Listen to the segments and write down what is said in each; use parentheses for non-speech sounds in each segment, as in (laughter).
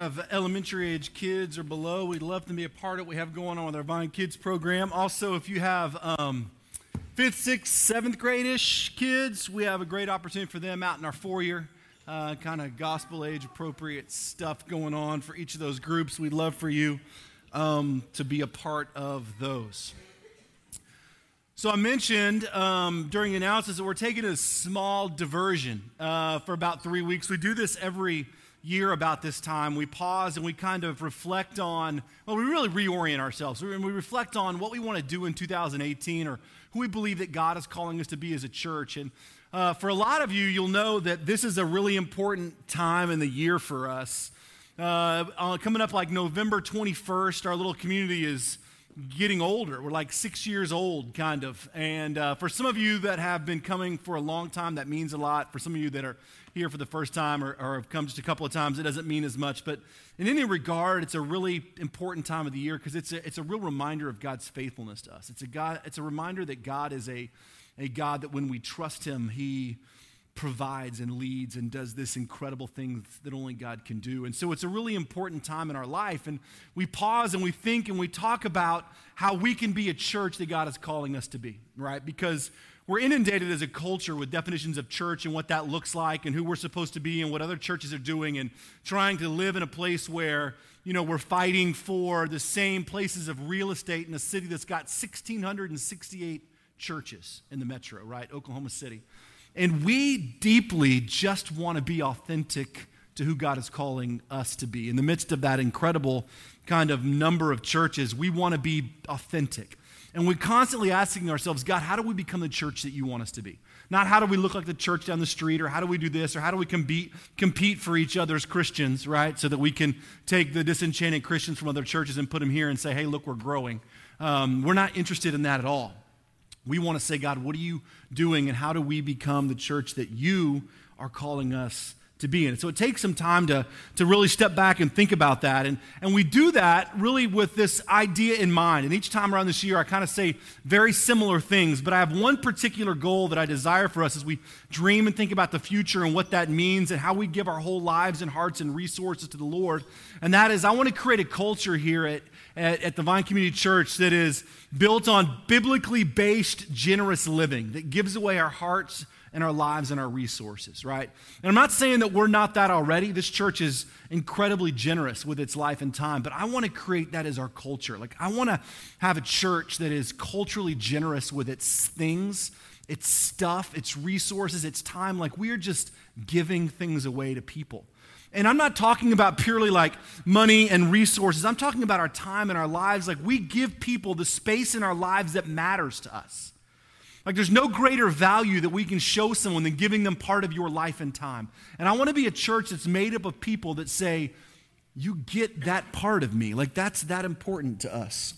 of elementary age kids or below, we'd love to be a part of what we have going on with our Vine Kids program. Also, if you have um, fifth, sixth, seventh grade ish kids, we have a great opportunity for them out in our foyer. Uh, kind of gospel age appropriate stuff going on for each of those groups. We'd love for you um, to be a part of those. So I mentioned um, during the analysis that we're taking a small diversion uh, for about three weeks. We do this every year about this time, we pause and we kind of reflect on, well, we really reorient ourselves. And we reflect on what we want to do in 2018 or who we believe that God is calling us to be as a church. And uh, for a lot of you, you'll know that this is a really important time in the year for us. Uh, uh coming up like November 21st, our little community is getting older. We're like six years old, kind of. And uh, for some of you that have been coming for a long time, that means a lot. For some of you that are here for the first time or, or have come just a couple of times, it doesn't mean as much. But in any regard, it's a really important time of the year because it's a, it's a real reminder of God's faithfulness to us. It's a, God, it's a reminder that God is a, a God that when we trust Him, He provides and leads and does this incredible thing that only God can do. And so it's a really important time in our life. And we pause and we think and we talk about how we can be a church that God is calling us to be, right? Because we're inundated as a culture with definitions of church and what that looks like and who we're supposed to be and what other churches are doing and trying to live in a place where you know we're fighting for the same places of real estate in a city that's got 1668 churches in the metro right oklahoma city and we deeply just want to be authentic to who God is calling us to be. In the midst of that incredible kind of number of churches, we want to be authentic. And we're constantly asking ourselves, God, how do we become the church that you want us to be? Not how do we look like the church down the street, or how do we do this, or how do we compete, compete for each other's Christians, right? So that we can take the disenchanted Christians from other churches and put them here and say, hey, look, we're growing. Um, we're not interested in that at all. We want to say, God, what are you doing and how do we become the church that you are calling us to be in? So it takes some time to, to really step back and think about that. And, and we do that really with this idea in mind. And each time around this year, I kind of say very similar things, but I have one particular goal that I desire for us as we dream and think about the future and what that means and how we give our whole lives and hearts and resources to the Lord. And that is, I want to create a culture here at, at, at the Vine Community Church that is built on biblically based, generous living that gives away our hearts and our lives and our resources, right? And I'm not saying that we're not that already. This church is incredibly generous with its life and time, but I want to create that as our culture. Like, I want to have a church that is culturally generous with its things, its stuff, its resources, its time. Like, we are just giving things away to people. And I'm not talking about purely like money and resources. I'm talking about our time and our lives. Like we give people the space in our lives that matters to us. Like there's no greater value that we can show someone than giving them part of your life and time. And I want to be a church that's made up of people that say, you get that part of me. Like that's that important to us.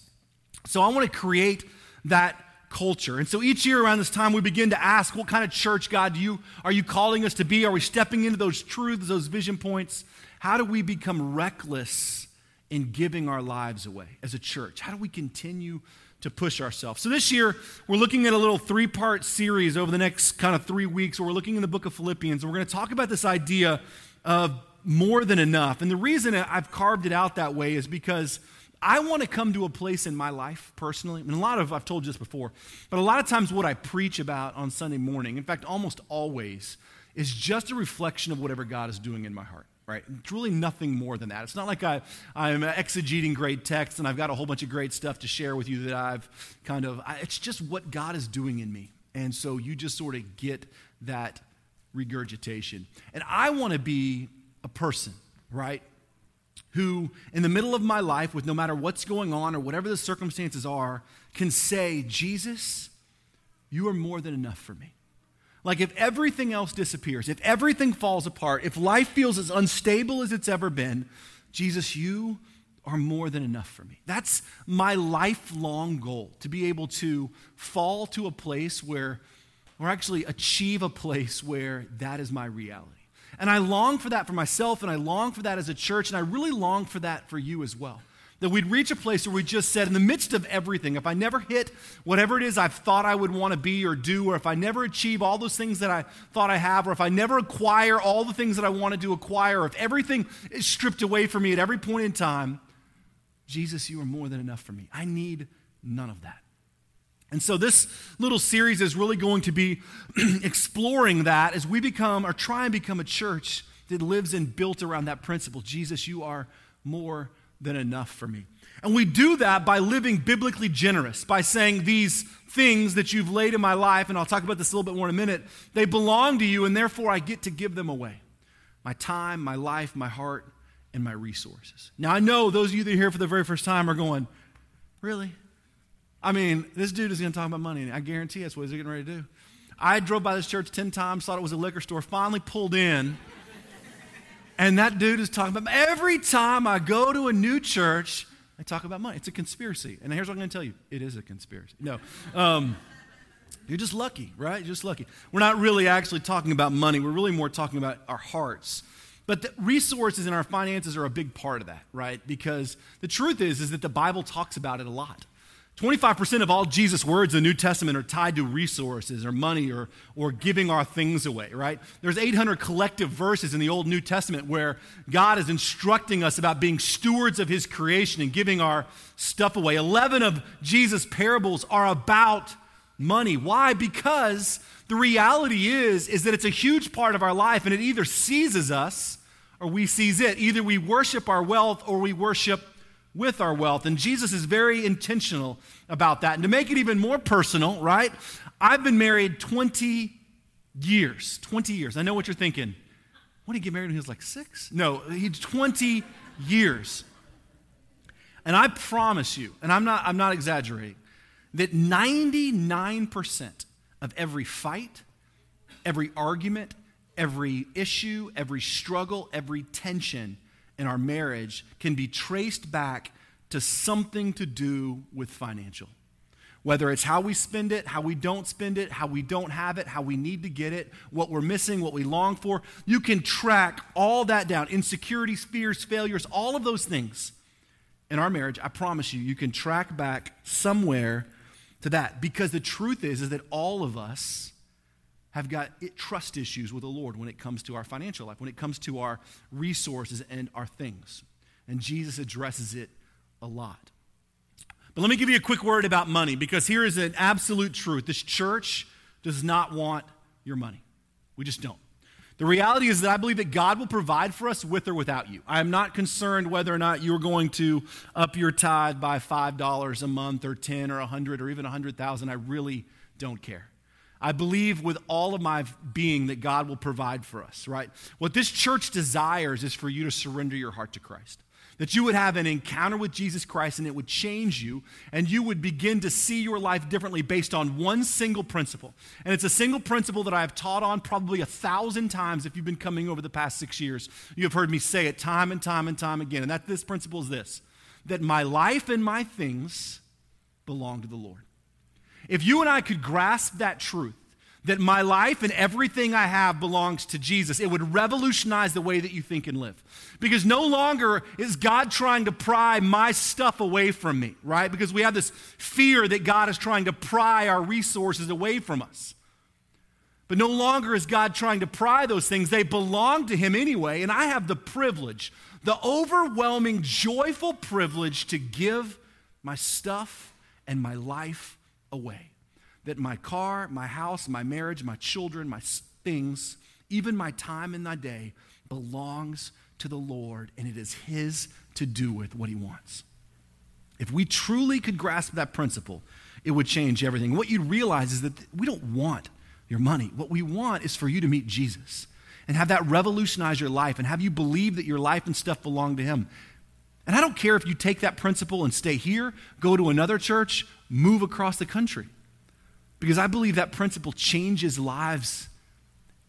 So I want to create that culture. And so each year around this time, we begin to ask, what kind of church, God, do you, are you calling us to be? Are we stepping into those truths, those vision points? How do we become reckless in giving our lives away as a church? How do we continue to push ourselves? So this year, we're looking at a little three part series over the next kind of three weeks. Where we're looking in the book of Philippians, and we're going to talk about this idea of more than enough. And the reason I've carved it out that way is because I want to come to a place in my life personally. Mean, a lot of, I've told you this before, but a lot of times what I preach about on Sunday morning, in fact, almost always, is just a reflection of whatever God is doing in my heart, right? It's really nothing more than that. It's not like I, I'm exegeting great text and I've got a whole bunch of great stuff to share with you that I've kind of, I, it's just what God is doing in me. And so you just sort of get that regurgitation. And I want to be a person, right? who, in the middle of my life, with no matter what's going on or whatever the circumstances are, can say, Jesus, you are more than enough for me. Like if everything else disappears, if everything falls apart, if life feels as unstable as it's ever been, Jesus, you are more than enough for me. That's my lifelong goal to be able to fall to a place where, or actually achieve a place where that is my reality. And I long for that for myself, and I long for that as a church, and I really long for that for you as well. That we'd reach a place where we just said, in the midst of everything, if I never hit whatever it is I've thought I would want to be or do, or if I never achieve all those things that I thought I have, or if I never acquire all the things that I wanted to acquire, or if everything is stripped away from me at every point in time, Jesus, you are more than enough for me. I need none of that. And so this little series is really going to be (clears throat) exploring that as we become or try and become a church that lives and built around that principle. Jesus, you are more than enough for me. And we do that by living biblically generous, by saying these things that you've laid in my life, and I'll talk about this a little bit more in a minute, they belong to you, and therefore I get to give them away. My time, my life, my heart, and my resources. Now, I know those of you that are here for the very first time are going, Really? I mean, this dude is going to talk about money. and I guarantee that's what he's getting ready to do. I drove by this church 10 times, thought it was a liquor store, finally pulled in. And that dude is talking about every time I go to a new church, I talk about money. It's a conspiracy. And here's what I'm going to tell you it is a conspiracy. No. Um, you're just lucky, right? You're just lucky. We're not really actually talking about money, we're really more talking about our hearts. But the resources and our finances are a big part of that, right? Because the truth is, is that the Bible talks about it a lot. 25% of all Jesus' words in the New Testament are tied to resources or money or, or giving our things away, right? There's 800 collective verses in the Old New Testament where God is instructing us about being stewards of his creation and giving our stuff away. 11 of Jesus' parables are about money. Why? Because the reality is, is that it's a huge part of our life and it either seizes us or we seize it. Either we worship our wealth or we worship with our wealth. And Jesus is very intentional about that. And to make it even more personal, right? I've been married 20 years. 20 years. I know what you're thinking. When did he get married when he was like six? No, he's 20 years. And I promise you, and I'm not, I'm not exaggerating, that 99% of every fight, every argument, every issue, every struggle, every tension in our marriage can be traced back to something to do with financial. Whether it's how we spend it, how we don't spend it, how we don't have it, how we need to get it, what we're missing, what we long for, you can track all that down. Insecurities, fears, failures, all of those things in our marriage, I promise you, you can track back somewhere to that. Because the truth is, is that all of us have got trust issues with the Lord when it comes to our financial life, when it comes to our resources and our things. And Jesus addresses it a lot. But let me give you a quick word about money because here is an absolute truth. This church does not want your money. We just don't. The reality is that I believe that God will provide for us with or without you. I am not concerned whether or not you're going to up your tithe by $5 a month or 10 or 100 or even 100,000. I really don't care. I believe with all of my being that God will provide for us, right? What this church desires is for you to surrender your heart to Christ. That you would have an encounter with Jesus Christ and it would change you, and you would begin to see your life differently based on one single principle. And it's a single principle that I have taught on probably a thousand times if you've been coming over the past six years. You have heard me say it time and time and time again. And that this principle is this that my life and my things belong to the Lord. If you and I could grasp that truth, that my life and everything I have belongs to Jesus, it would revolutionize the way that you think and live. Because no longer is God trying to pry my stuff away from me, right? Because we have this fear that God is trying to pry our resources away from us. But no longer is God trying to pry those things. They belong to Him anyway. And I have the privilege, the overwhelming, joyful privilege to give my stuff and my life away. That my car, my house, my marriage, my children, my things, even my time in my day belongs to the Lord, and it is His to do with what He wants. If we truly could grasp that principle, it would change everything. What you'd realize is that we don't want your money. What we want is for you to meet Jesus and have that revolutionize your life and have you believe that your life and stuff belong to Him. And I don't care if you take that principle and stay here, go to another church, move across the country. Because I believe that principle changes lives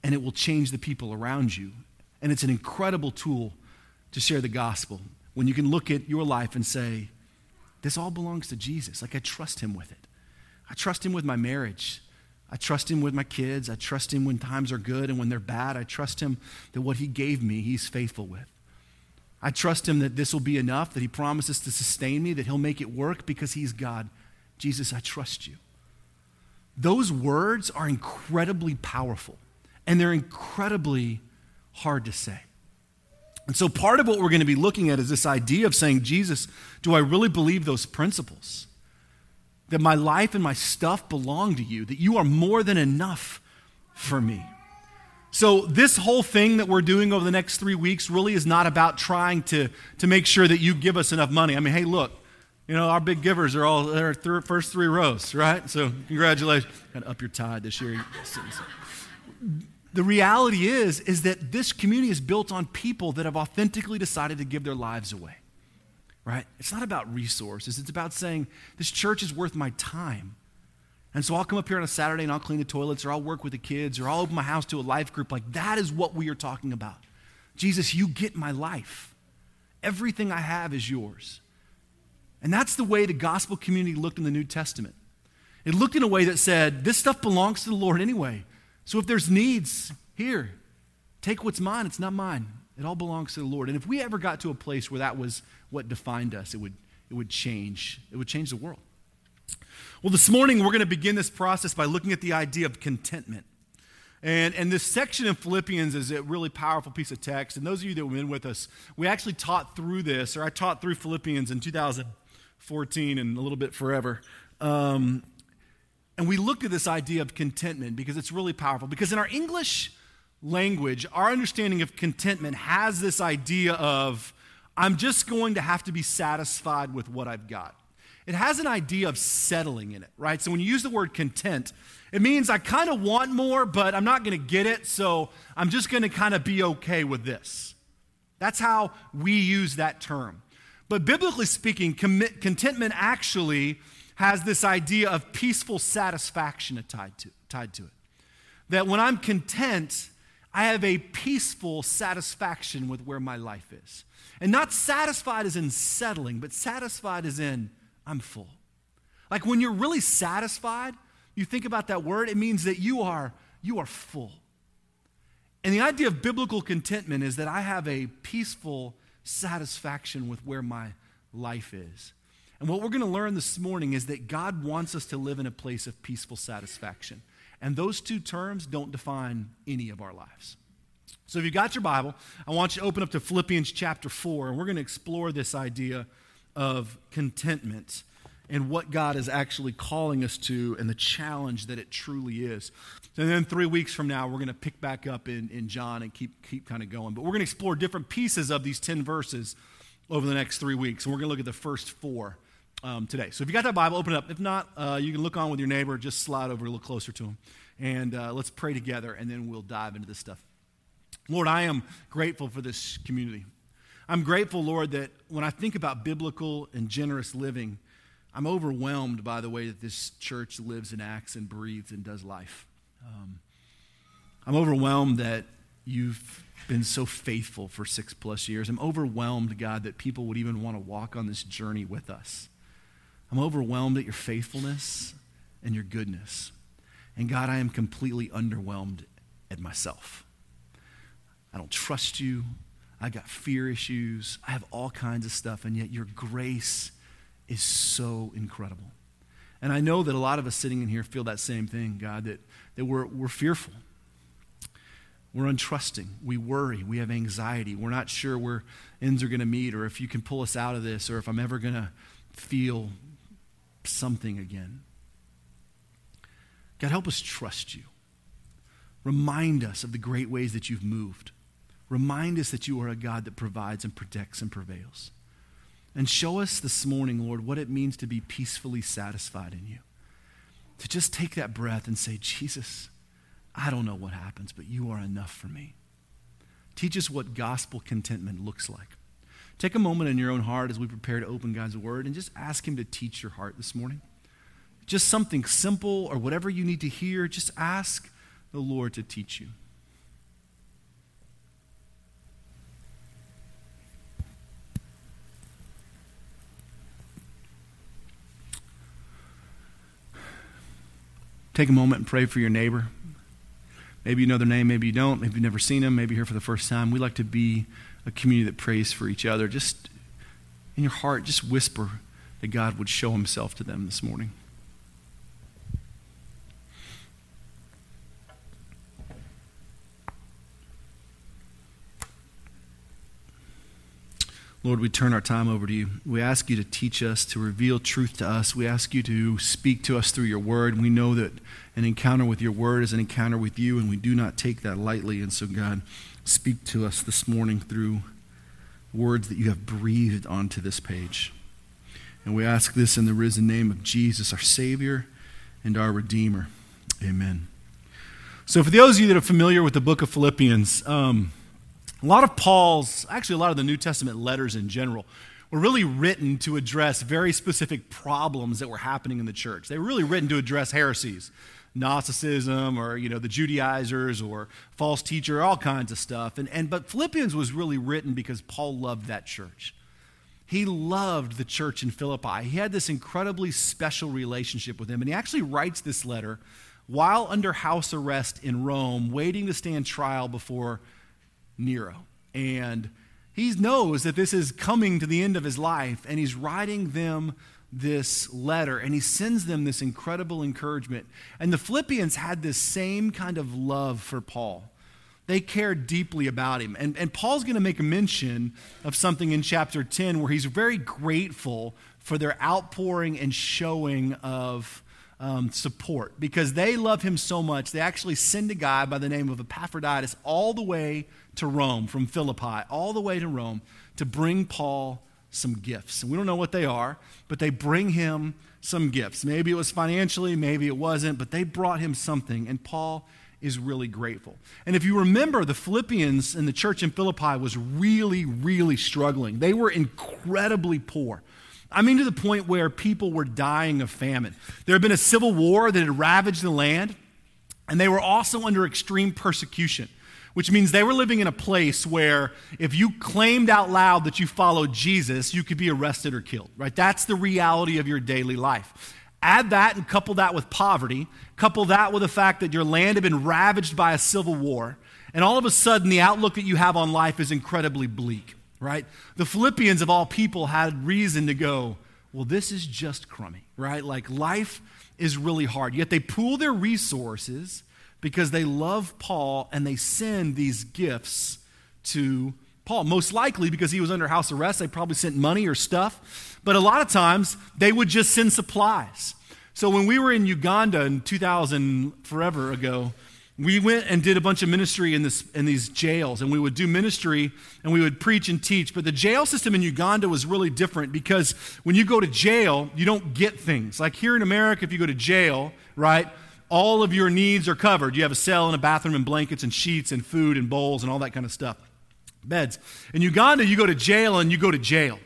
and it will change the people around you. And it's an incredible tool to share the gospel when you can look at your life and say, This all belongs to Jesus. Like, I trust him with it. I trust him with my marriage. I trust him with my kids. I trust him when times are good and when they're bad. I trust him that what he gave me, he's faithful with. I trust Him that this will be enough, that He promises to sustain me, that He'll make it work because He's God. Jesus, I trust you. Those words are incredibly powerful and they're incredibly hard to say. And so, part of what we're going to be looking at is this idea of saying, Jesus, do I really believe those principles? That my life and my stuff belong to you, that you are more than enough for me. So, this whole thing that we're doing over the next three weeks really is not about trying to, to make sure that you give us enough money. I mean, hey, look, you know, our big givers are all there, th- first three rows, right? So, congratulations. Got to up your tide this year. The reality is, is that this community is built on people that have authentically decided to give their lives away, right? It's not about resources. It's about saying, this church is worth my time. And so I'll come up here on a Saturday and I'll clean the toilets or I'll work with the kids or I'll open my house to a life group. Like, that is what we are talking about. Jesus, you get my life. Everything I have is yours. And that's the way the gospel community looked in the New Testament. It looked in a way that said, this stuff belongs to the Lord anyway. So if there's needs, here, take what's mine. It's not mine. It all belongs to the Lord. And if we ever got to a place where that was what defined us, it would, it would change. It would change the world. Well, this morning we're going to begin this process by looking at the idea of contentment. And, and this section in Philippians is a really powerful piece of text. And those of you that have been with us, we actually taught through this, or I taught through Philippians in 2014 and a little bit forever. Um, and we looked at this idea of contentment because it's really powerful. Because in our English language, our understanding of contentment has this idea of, I'm just going to have to be satisfied with what I've got. It has an idea of settling in it, right? So when you use the word content, it means I kind of want more, but I'm not going to get it, so I'm just going to kind of be okay with this. That's how we use that term. But biblically speaking, contentment actually has this idea of peaceful satisfaction tied to, tied to it. That when I'm content, I have a peaceful satisfaction with where my life is. And not satisfied as in settling, but satisfied as in I'm full. Like when you're really satisfied, you think about that word, it means that you are you are full. And the idea of biblical contentment is that I have a peaceful satisfaction with where my life is. And what we're going to learn this morning is that God wants us to live in a place of peaceful satisfaction. And those two terms don't define any of our lives. So if you've got your Bible, I want you to open up to Philippians chapter 4, and we're going to explore this idea of contentment and what God is actually calling us to and the challenge that it truly is. And then three weeks from now, we're going to pick back up in, in John and keep, keep kind of going. But we're going to explore different pieces of these 10 verses over the next three weeks. And we're going to look at the first four um, today. So if you got that Bible, open it up. If not, uh, you can look on with your neighbor, just slide over a little closer to him. And uh, let's pray together, and then we'll dive into this stuff. Lord, I am grateful for this community. I'm grateful, Lord, that when I think about biblical and generous living, I'm overwhelmed by the way that this church lives and acts and breathes and does life. Um, I'm overwhelmed that you've been so faithful for six plus years. I'm overwhelmed, God, that people would even want to walk on this journey with us. I'm overwhelmed at your faithfulness and your goodness. And God, I am completely underwhelmed at myself. I don't trust you. I got fear issues. I have all kinds of stuff, and yet your grace is so incredible. And I know that a lot of us sitting in here feel that same thing, God, that, that we're, we're fearful. We're untrusting. We worry. We have anxiety. We're not sure where ends are going to meet or if you can pull us out of this or if I'm ever going to feel something again. God, help us trust you. Remind us of the great ways that you've moved. Remind us that you are a God that provides and protects and prevails. And show us this morning, Lord, what it means to be peacefully satisfied in you. To just take that breath and say, Jesus, I don't know what happens, but you are enough for me. Teach us what gospel contentment looks like. Take a moment in your own heart as we prepare to open God's word and just ask Him to teach your heart this morning. Just something simple or whatever you need to hear, just ask the Lord to teach you. Take a moment and pray for your neighbor. Maybe you know their name, maybe you don't. Maybe you've never seen them, maybe here for the first time. We like to be a community that prays for each other. Just in your heart, just whisper that God would show himself to them this morning. Lord, we turn our time over to you. We ask you to teach us, to reveal truth to us. We ask you to speak to us through your word. We know that an encounter with your word is an encounter with you, and we do not take that lightly. And so, God, speak to us this morning through words that you have breathed onto this page. And we ask this in the risen name of Jesus, our Savior and our Redeemer. Amen. So, for those of you that are familiar with the book of Philippians, um, a lot of Paul's, actually, a lot of the New Testament letters in general, were really written to address very specific problems that were happening in the church. They were really written to address heresies, Gnosticism, or you know the Judaizers, or false teacher, all kinds of stuff. And, and but Philippians was really written because Paul loved that church. He loved the church in Philippi. He had this incredibly special relationship with them, and he actually writes this letter while under house arrest in Rome, waiting to stand trial before Nero. And he knows that this is coming to the end of his life, and he's writing them this letter, and he sends them this incredible encouragement. And the Philippians had this same kind of love for Paul. They cared deeply about him. And, and Paul's going to make a mention of something in chapter 10 where he's very grateful for their outpouring and showing of um, support because they love him so much. They actually send a guy by the name of Epaphroditus all the way to Rome, from Philippi, all the way to Rome, to bring Paul some gifts. And we don't know what they are, but they bring him some gifts. Maybe it was financially, maybe it wasn't, but they brought him something, and Paul is really grateful. And if you remember, the Philippians and the church in Philippi was really, really struggling. They were incredibly poor. I mean, to the point where people were dying of famine. There had been a civil war that had ravaged the land, and they were also under extreme persecution which means they were living in a place where if you claimed out loud that you followed Jesus, you could be arrested or killed, right? That's the reality of your daily life. Add that and couple that with poverty, couple that with the fact that your land had been ravaged by a civil war, and all of a sudden the outlook that you have on life is incredibly bleak, right? The Philippians, of all people, had reason to go, well, this is just crummy, right? Like life is really hard. Yet they pool their resources because they love Paul and they send these gifts to Paul. Most likely because he was under house arrest, they probably sent money or stuff. But a lot of times they would just send supplies. So when we were in Uganda in 2000, forever ago, we went and did a bunch of ministry in, this, in these jails, and we would do ministry and we would preach and teach. But the jail system in Uganda was really different because when you go to jail, you don't get things. Like here in America, if you go to jail, right, all of your needs are covered. You have a cell and a bathroom and blankets and sheets and food and bowls and all that kind of stuff. Beds. In Uganda, you go to jail and you go to jail.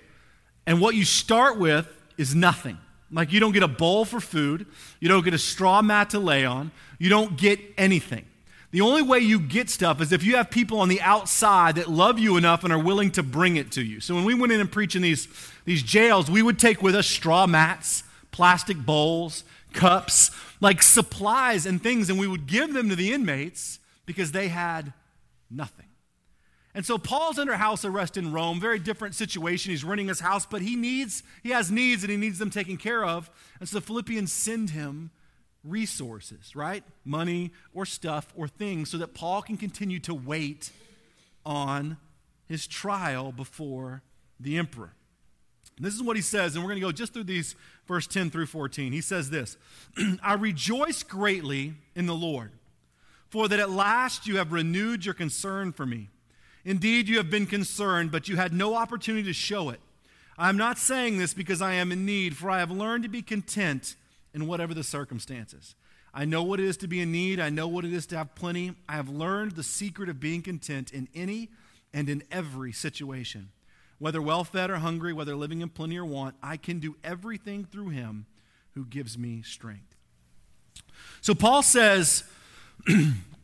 And what you start with is nothing. Like you don't get a bowl for food, you don't get a straw mat to lay on, you don't get anything. The only way you get stuff is if you have people on the outside that love you enough and are willing to bring it to you. So when we went in and preached in these, these jails, we would take with us straw mats, plastic bowls, cups, like supplies and things, and we would give them to the inmates because they had nothing. And so Paul's under house arrest in Rome, very different situation. He's renting his house, but he needs, he has needs and he needs them taken care of. And so the Philippians send him resources, right? Money or stuff or things so that Paul can continue to wait on his trial before the emperor. And this is what he says, and we're going to go just through these verse 10 through 14. He says this (clears throat) I rejoice greatly in the Lord, for that at last you have renewed your concern for me. Indeed, you have been concerned, but you had no opportunity to show it. I am not saying this because I am in need, for I have learned to be content in whatever the circumstances. I know what it is to be in need, I know what it is to have plenty. I have learned the secret of being content in any and in every situation. Whether well fed or hungry, whether living in plenty or want, I can do everything through him who gives me strength. So Paul says, (clears throat)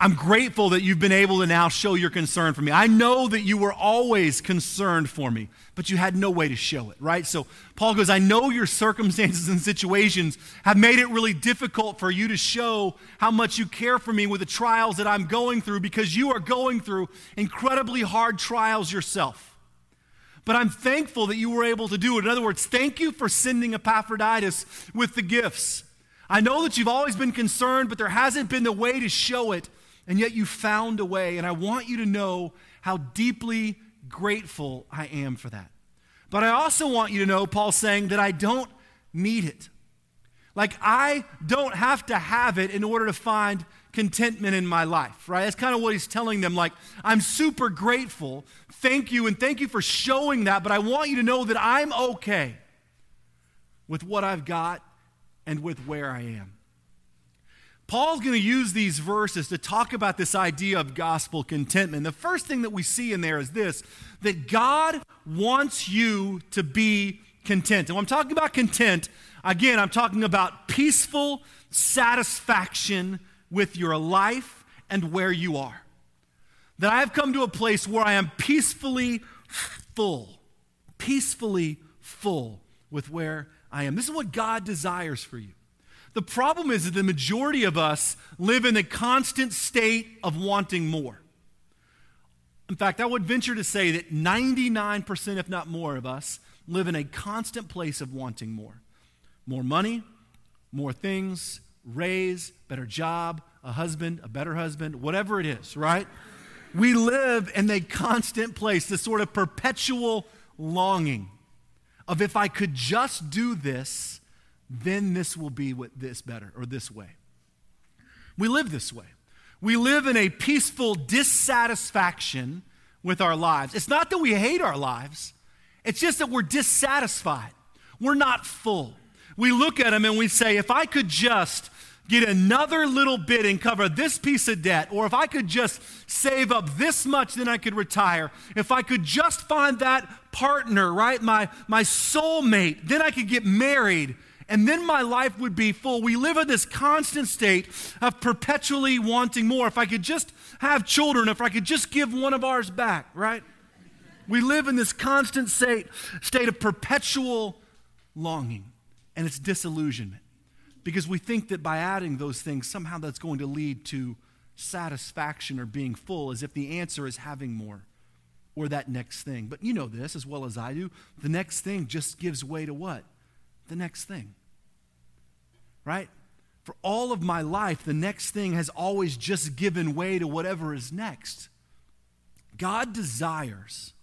I'm grateful that you've been able to now show your concern for me. I know that you were always concerned for me, but you had no way to show it, right? So Paul goes, I know your circumstances and situations have made it really difficult for you to show how much you care for me with the trials that I'm going through because you are going through incredibly hard trials yourself. But I'm thankful that you were able to do it. In other words, thank you for sending Epaphroditus with the gifts. I know that you've always been concerned, but there hasn't been the way to show it and yet you found a way. And I want you to know how deeply grateful I am for that. But I also want you to know, Paul's saying, that I don't need it. Like, I don't have to have it in order to find contentment in my life, right? That's kind of what he's telling them. Like, I'm super grateful. Thank you, and thank you for showing that, but I want you to know that I'm okay with what I've got and with where I am. Paul's going to use these verses to talk about this idea of gospel contentment. The first thing that we see in there is this that God wants you to be content. And when I'm talking about content, again, I'm talking about peaceful satisfaction with your life and where you are. That I have come to a place where I am peacefully full, peacefully full with where I am. This is what God desires for you. The problem is that the majority of us live in a constant state of wanting more. In fact, I would venture to say that 99%, if not more, of us live in a constant place of wanting more. More money, more things, raise, better job, a husband, a better husband, whatever it is, right? We live in a constant place, this sort of perpetual longing of if I could just do this, then this will be what this better or this way. We live this way. We live in a peaceful dissatisfaction with our lives. It's not that we hate our lives, it's just that we're dissatisfied. We're not full. We look at them and we say, if I could just get another little bit and cover this piece of debt, or if I could just save up this much, then I could retire. If I could just find that partner, right, my, my soulmate, then I could get married and then my life would be full. We live in this constant state of perpetually wanting more. If I could just have children, if I could just give one of ours back, right? We live in this constant state, state of perpetual longing, and it's disillusionment because we think that by adding those things, somehow that's going to lead to satisfaction or being full, as if the answer is having more or that next thing. But you know this as well as I do. The next thing just gives way to what? The next thing right? For all of my life, the next thing has always just given way to whatever is next. God desires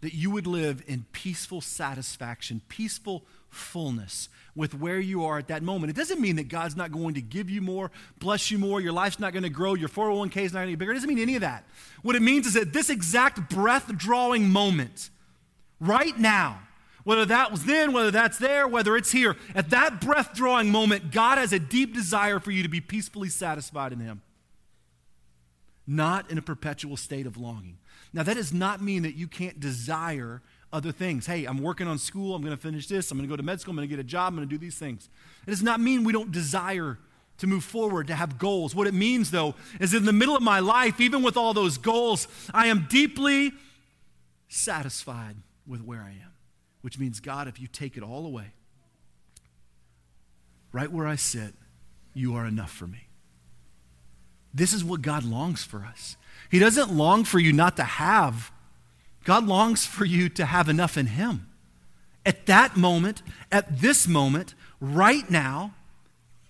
that you would live in peaceful satisfaction, peaceful fullness with where you are at that moment. It doesn't mean that God's not going to give you more, bless you more, your life's not going to grow, your 401k is not going to get bigger. It doesn't mean any of that. What it means is that this exact breath drawing moment, right now, whether that was then, whether that's there, whether it's here, at that breath drawing moment, God has a deep desire for you to be peacefully satisfied in Him, not in a perpetual state of longing. Now, that does not mean that you can't desire other things. Hey, I'm working on school, I'm going to finish this, I'm going to go to med school, I'm going to get a job, I'm going to do these things. It does not mean we don't desire to move forward, to have goals. What it means, though, is in the middle of my life, even with all those goals, I am deeply satisfied with where I am which means, God, if you take it all away, right where I sit, you are enough for me. This is what God longs for us. He doesn't long for you not to have, God longs for you to have enough in Him. At that moment, at this moment, right now,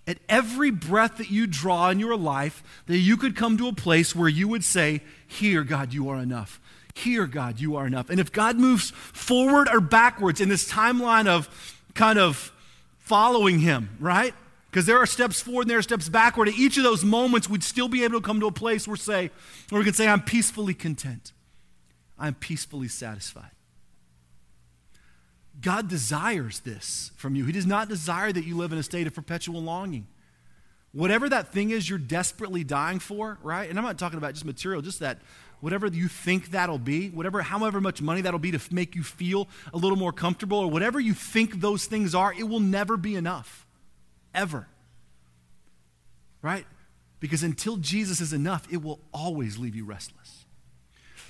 at every breath that you draw in your life, that you could come to a place where you would say, Here, God, you are enough. Here, God, you are enough. And if God moves forward or backwards in this timeline of kind of following Him, right? Because there are steps forward and there are steps backward. At each of those moments, we'd still be able to come to a place where, say, where we can say, I'm peacefully content. I'm peacefully satisfied. God desires this from you. He does not desire that you live in a state of perpetual longing. Whatever that thing is you're desperately dying for, right? And I'm not talking about just material, just that whatever you think that'll be, whatever, however much money that'll be to make you feel a little more comfortable, or whatever you think those things are, it will never be enough. Ever. Right? Because until Jesus is enough, it will always leave you restless.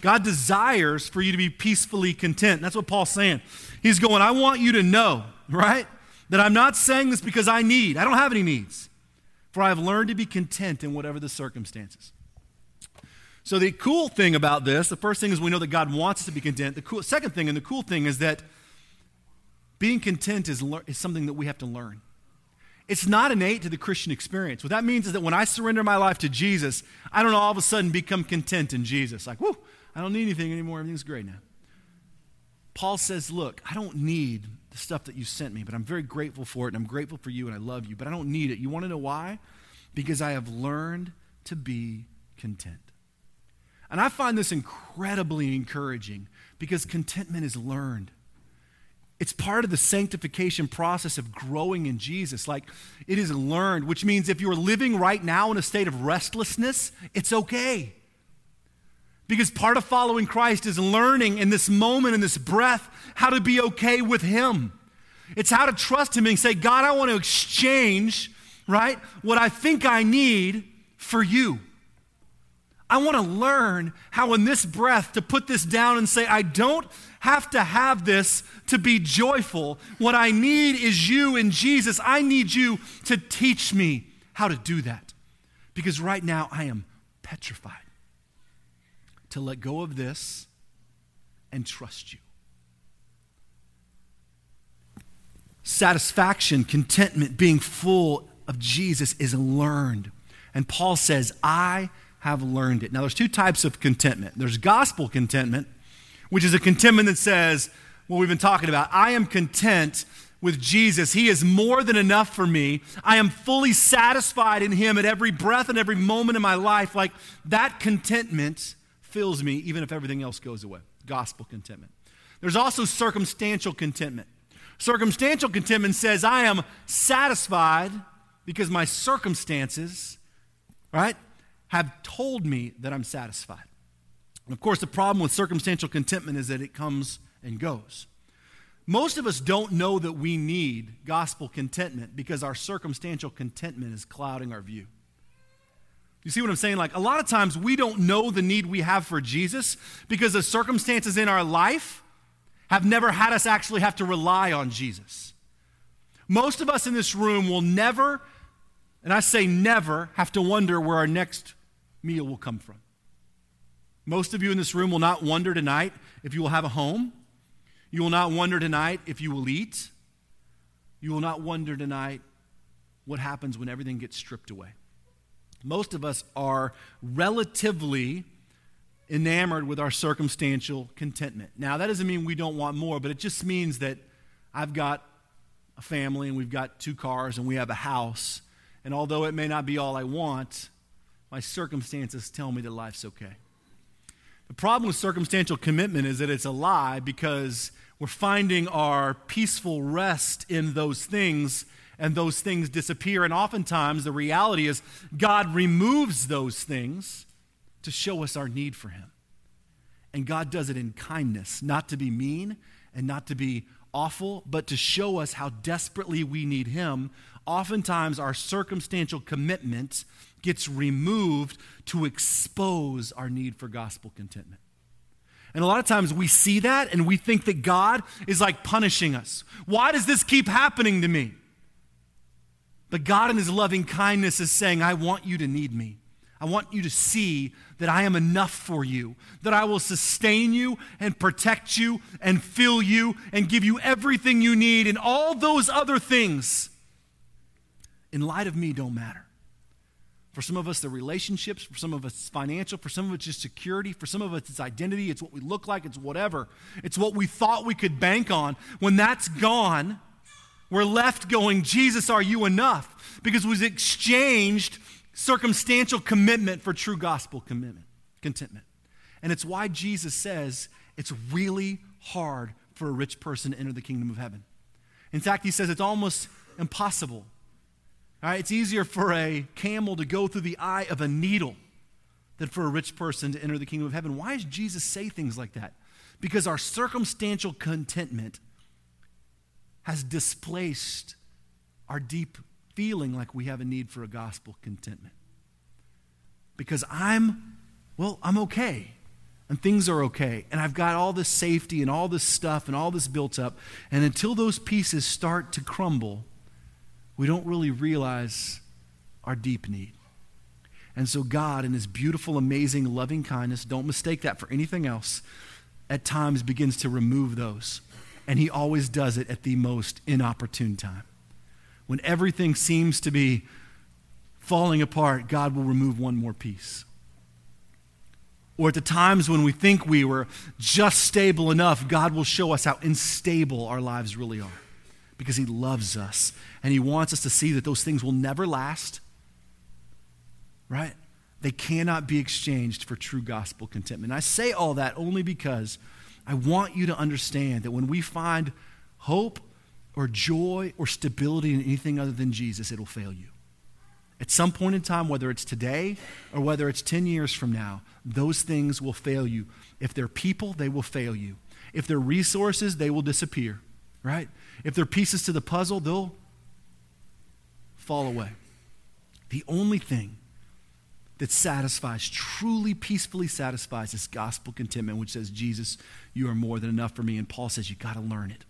God desires for you to be peacefully content. That's what Paul's saying. He's going, I want you to know, (laughs) right? That I'm not saying this because I need. I don't have any needs. For I have learned to be content in whatever the circumstances. So the cool thing about this, the first thing is we know that God wants us to be content. The cool, second thing, and the cool thing is that being content is, is something that we have to learn. It's not innate to the Christian experience. What that means is that when I surrender my life to Jesus, I don't all of a sudden become content in Jesus. Like, whoo, I don't need anything anymore. Everything's great now. Paul says, Look, I don't need the stuff that you sent me, but I'm very grateful for it, and I'm grateful for you, and I love you, but I don't need it. You want to know why? Because I have learned to be content. And I find this incredibly encouraging because contentment is learned. It's part of the sanctification process of growing in Jesus. Like it is learned, which means if you're living right now in a state of restlessness, it's okay. Because part of following Christ is learning in this moment, in this breath, how to be okay with Him. It's how to trust Him and say, God, I want to exchange, right, what I think I need for you. I want to learn how, in this breath, to put this down and say, I don't have to have this to be joyful. What I need is you and Jesus. I need you to teach me how to do that. Because right now, I am petrified to let go of this and trust you. Satisfaction, contentment, being full of Jesus is learned. And Paul says, I have learned it. Now, there's two types of contentment there's gospel contentment, which is a contentment that says, what we've been talking about, I am content with Jesus. He is more than enough for me. I am fully satisfied in Him at every breath and every moment in my life. Like that contentment fills me even if everything else goes away. Gospel contentment. There's also circumstantial contentment. Circumstantial contentment says, I am satisfied because my circumstances, right, have told me that I'm satisfied. And of course, the problem with circumstantial contentment is that it comes and goes. Most of us don't know that we need gospel contentment because our circumstantial contentment is clouding our view. You see what I'm saying? Like a lot of times we don't know the need we have for Jesus because the circumstances in our life have never had us actually have to rely on Jesus. Most of us in this room will never, and I say never, have to wonder where our next meal will come from. Most of you in this room will not wonder tonight if you will have a home. You will not wonder tonight if you will eat. You will not wonder tonight what happens when everything gets stripped away. Most of us are relatively enamored with our circumstantial contentment. Now, that doesn't mean we don't want more, but it just means that I've got a family and we've got two cars and we have a house. And although it may not be all I want, my circumstances tell me that life's okay. The problem with circumstantial commitment is that it's a lie because we're finding our peaceful rest in those things and those things disappear. And oftentimes the reality is God removes those things to show us our need for Him. And God does it in kindness, not to be mean and not to be awful, but to show us how desperately we need Him. Oftentimes our circumstantial commitment gets removed to expose our need for gospel contentment. And a lot of times we see that and we think that God is like punishing us. Why does this keep happening to me? But God, in His loving kindness, is saying, I want you to need me. I want you to see that I am enough for you, that I will sustain you and protect you and fill you and give you everything you need, and all those other things, in light of me, don't matter. For some of us, the relationships. For some of us, it's financial. For some of us, just security. For some of us, it's identity. It's what we look like. It's whatever. It's what we thought we could bank on. When that's gone, we're left going, Jesus, are you enough? Because we've exchanged circumstantial commitment for true gospel commitment, contentment. And it's why Jesus says it's really hard for a rich person to enter the kingdom of heaven. In fact, he says it's almost impossible It's easier for a camel to go through the eye of a needle than for a rich person to enter the kingdom of heaven. Why does Jesus say things like that? Because our circumstantial contentment has displaced our deep feeling like we have a need for a gospel contentment. because I'm, well, I'm okay. And things are okay. And I've got all this safety and all this stuff and all this built up. And until those pieces start to crumble, we don't really realize our deep need. And so, God, in His beautiful, amazing, loving kindness, don't mistake that for anything else, at times begins to remove those. And He always does it at the most inopportune time. When everything seems to be falling apart, God will remove one more piece. Or at the times when we think we were just stable enough, God will show us how unstable our lives really are because He loves us and He wants us to see that those things will never last, right? They cannot be exchanged for true gospel contentment. And I say all that only because I want you to understand that when we find hope or joy or stability in anything other than Jesus, it'll fail you. At some point in time, whether it's today or whether it's 10 years from now, those things will fail you. If they're people, they will fail you. If they're resources, they will disappear, right? If they're pieces to the puzzle, they'll fall away. The only thing that satisfies, truly peacefully satisfies, is gospel contentment, which says, Jesus, you are more than enough for me. And Paul says, you got to learn it.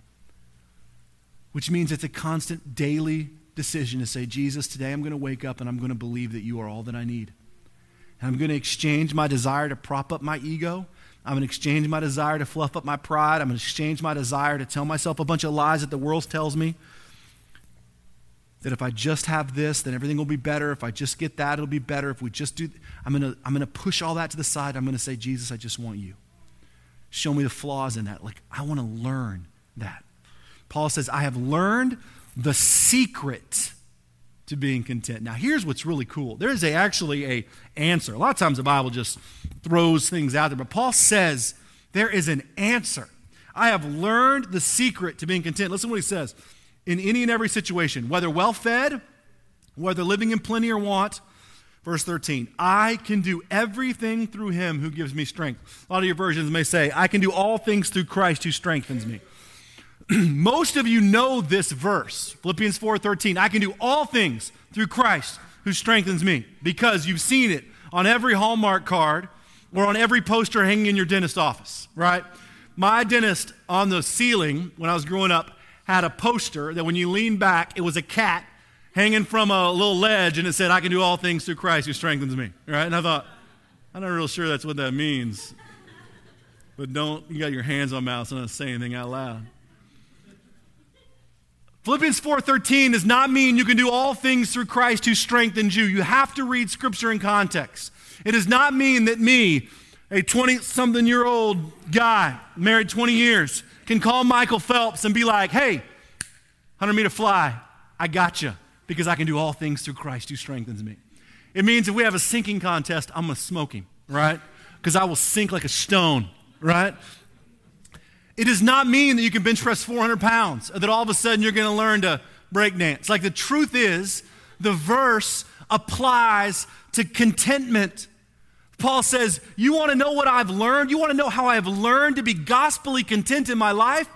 Which means it's a constant daily decision to say, Jesus, today I'm going to wake up and I'm going to believe that you are all that I need. And I'm going to exchange my desire to prop up my ego. I'm going to exchange my desire to fluff up my pride. I'm going to exchange my desire to tell myself a bunch of lies that the world tells me. That if I just have this, then everything will be better. If I just get that, it'll be better. If we just do, I'm going to, I'm going to push all that to the side. I'm going to say, Jesus, I just want you. Show me the flaws in that. Like, I want to learn that. Paul says, I have learned the secret to being content. Now, here's what's really cool. There is a, actually a answer. A lot of times the Bible just throws things out there, but Paul says there is an answer. I have learned the secret to being content. Listen to what he says. In any and every situation, whether well fed, whether living in plenty or want, verse 13, I can do everything through him who gives me strength. A lot of your versions may say, I can do all things through Christ who strengthens me. (clears throat) most of you know this verse philippians 4.13 i can do all things through christ who strengthens me because you've seen it on every hallmark card or on every poster hanging in your dentist office right? My dentist on the ceiling when i was growing up had a poster that when you lean back it was a cat hanging from a little ledge and it said i can do all things through christ who strengthens me right? And i thought i'm not real sure that's what that means. But don't you got your hands on mouth so don't say anything out loud Philippians 4:13 does not mean you can do all things through Christ who strengthens you. You have to read scripture in context. It does not mean that me, a 20 something year old guy, married 20 years, can call Michael Phelps and be like, "Hey, 100 meter fly, I got you because I can do all things through Christ who strengthens me." It means if we have a sinking contest, I'm going to smoke him, right? Because I will sink like a stone, right? It does not mean that you can bench press 400 pounds or that all of a sudden you're going to learn to break dance. Like the truth is, the verse applies to contentment. Paul says, You want to know what I've learned? You want to know how I've learned to be gospelly content in my life?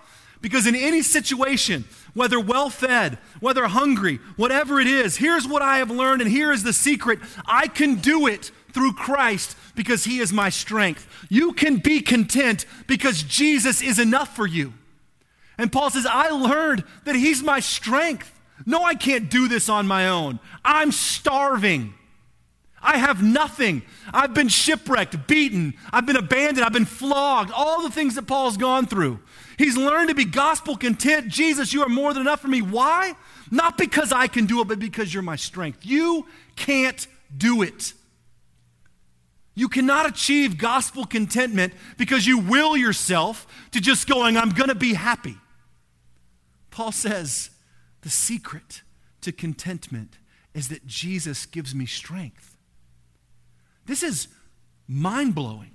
Because in any situation, whether well fed, whether hungry, whatever it is, here's what I have learned, and here is the secret I can do it through Christ because he is my strength. You can be content because Jesus is enough for you. And Paul says, I learned that he's my strength. No, I can't do this on my own. I'm starving. I have nothing. I've been shipwrecked, beaten, I've been abandoned, I've been flogged, all the things that Paul's gone through. He's learned to be gospel content. Jesus, you are more than enough for me. Why? Not because I can do it, but because you're my strength. You can't do it. You cannot achieve gospel contentment because you will yourself to just going, I'm going to be happy. Paul says the secret to contentment is that Jesus gives me strength. This is mind blowing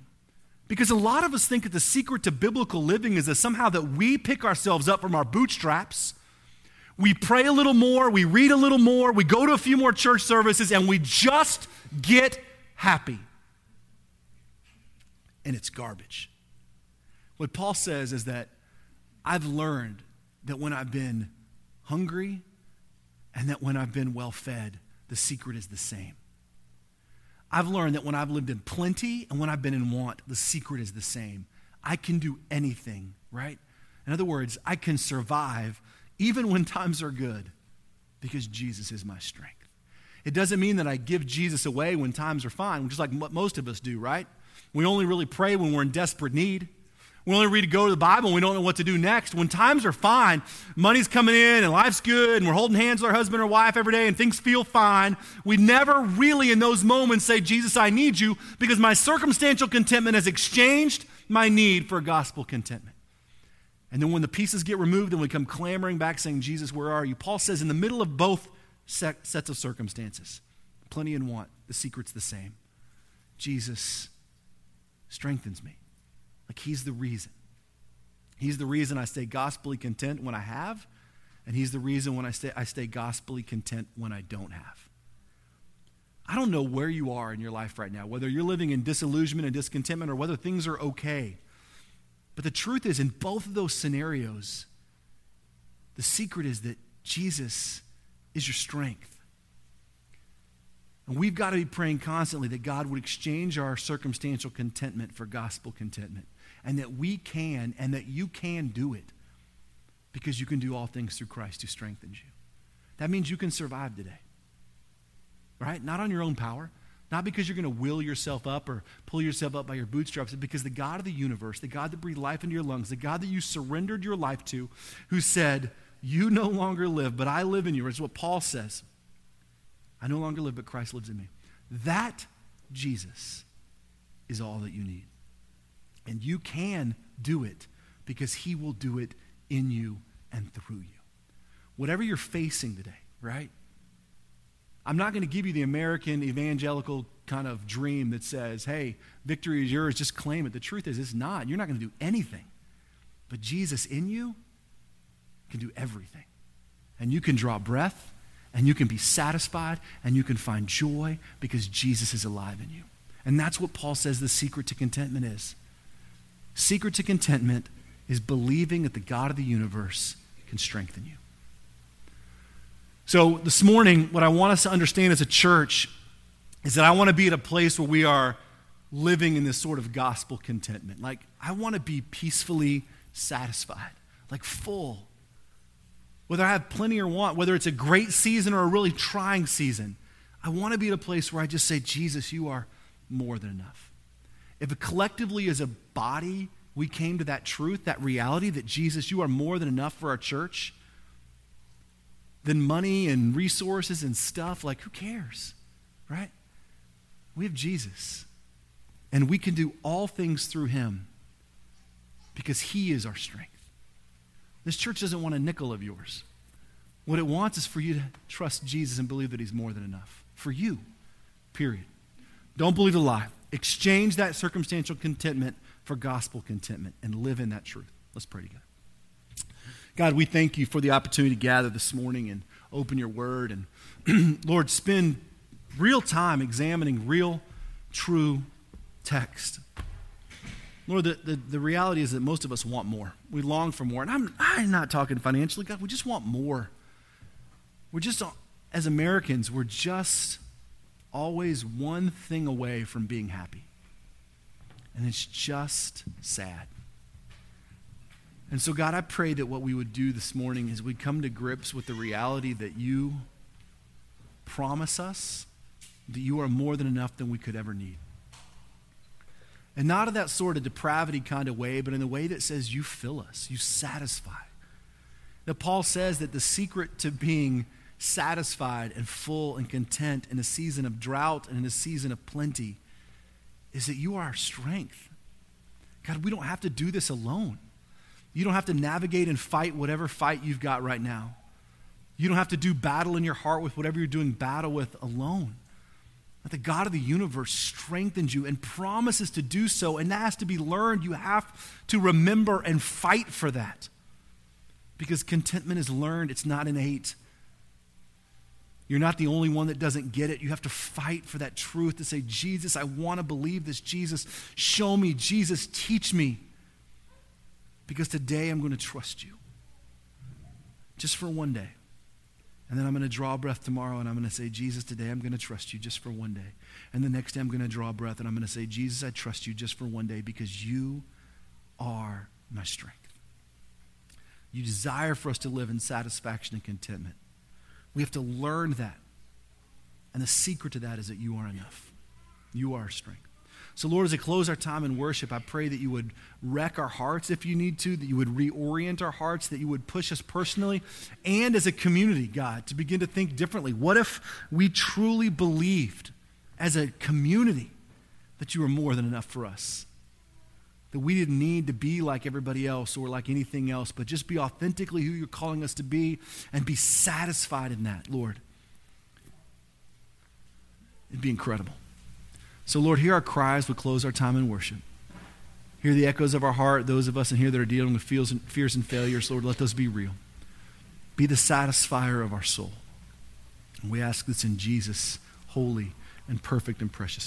because a lot of us think that the secret to biblical living is that somehow that we pick ourselves up from our bootstraps. We pray a little more, we read a little more, we go to a few more church services, and we just get happy and it's garbage. What Paul says is that I've learned that when I've been hungry and that when I've been well fed, the secret is the same. I've learned that when I've lived in plenty and when I've been in want, the secret is the same. I can do anything, right? In other words, I can survive even when (laughs) times are good because Jesus is my strength. It doesn't mean that I give Jesus away when times are fine, which is like what most of us do, right? We only really pray when we're in desperate need. We only read to go to the Bible and we don't know what to do next. When times are fine, money's coming in and life's good and we're holding hands with our husband or wife every day and things feel fine, we never really in those moments say, Jesus, I need you because my circumstantial contentment has exchanged my need for gospel contentment. And then when the pieces get removed and we come clamoring back saying, Jesus, where are you? Paul says, in the middle of both sets of circumstances, plenty and want, the secret's the same. Jesus strengthens me. Like he's the reason. He's the reason I stay gospelly content when I have, and he's the reason when I stay, I stay gospelly content when I don't have. I don't know where you are in your life right now, whether you're living in disillusionment and discontentment or whether things are okay. But the truth is, in both of those scenarios, the secret is that Jesus is your strength. And we've got to be praying constantly that God would exchange our circumstantial contentment for gospel contentment and that we can and that you can do it because you can do all things through Christ who strengthens you. That means you can survive today, right? Not on your own power, not because you're going to will yourself up or pull yourself up by your bootstraps, but because the God of the universe, the God that breathed life into your lungs, the God that you surrendered your life to, who said, You no longer live, but I live in you, is what Paul says. I no longer live, but Christ lives in me. That Jesus is all that you need. And you can do it because He will do it in you and through you. Whatever you're facing today, right? I'm not going to give you the American evangelical kind of dream that says, hey, victory is yours, just claim it. The truth is, it's not. You're not going to do anything. But Jesus in you can do everything. And you can draw breath, and you can be satisfied, and you can find joy because Jesus is alive in you. And that's what Paul says the secret to contentment is. Secret to contentment is believing that the God of the universe can strengthen you. So, this morning, what I want us to understand as a church is that I want to be at a place where we are living in this sort of gospel contentment. Like, I want to be peacefully satisfied, like full. Whether I have plenty or want, whether it's a great season or a really trying season, I want to be at a place where I just say, Jesus, you are more than enough. If collectively as a body we came to that truth, that reality that Jesus, you are more than enough for our church, then money and resources and stuff, like who cares? Right? We have Jesus. And we can do all things through him because he is our strength. This church doesn't want a nickel of yours. What it wants is for you to trust Jesus and believe that he's more than enough. For you, period. Don't believe the lie. Exchange that circumstantial contentment for gospel contentment and live in that truth. Let's pray together. God, we thank you for the opportunity to gather this morning and open your word. And (clears throat) Lord, spend real time examining real, true text. Lord, the, the, the, reality is that most of us want more. We long for more. And I'm, I'm not talking financially, God. We just want more. We're just, as Americans, we're just always one thing away from being happy. And it's just sad. And so, God, I pray that what we would do this morning is we'd come to grips with the reality that you promise us that you are more than enough than we could ever need. And not in that sort of depravity kind of way, but in the way that says you fill us, you satisfy. That Paul says that the secret to being satisfied and full and content in a season of drought and in a season of plenty is that you are our strength. God, we don't have to do this alone. You don't have to navigate and fight whatever fight you've got right now. You don't have to do battle in your heart with whatever you're doing battle with alone. But the God of the universe strengthens you and promises to do so, and that has to be learned. You have to remember and fight for that. Because contentment is learned, it's not innate. You're not the only one that doesn't get it. You have to fight for that truth to say, Jesus, I want to believe this. Jesus, show me. Jesus, teach me because today I'm going to trust you. Just for one day. And then I'm going to draw breath tomorrow and I'm going to say, Jesus, today I'm going to trust you just for one day. And the next day I'm going to draw breath and I'm going to say, Jesus, I trust you just for one day because you are my strength. You desire for us to live in satisfaction and contentment. We have to learn that. And the secret to that is that you are enough. You are strength. So, Lord, as I close our time in worship, I pray that you would wreck our hearts if you need to, that you would reorient our hearts, that you would push us personally and as a community, God, to begin to think differently. What if we truly believed as a community that you were more than enough for us? That we didn't need to be like everybody else or like anything else, but just be authentically who you're calling us to be and be satisfied in that, Lord. It'd be incredible. So, Lord, hear our cries. We close our time in worship. Hear the echoes of our heart, those of us in here that are dealing with fears and, fears and failures. Lord, let those be real. Be the satisfier of our soul. And we ask this in Jesus' holy and perfect and precious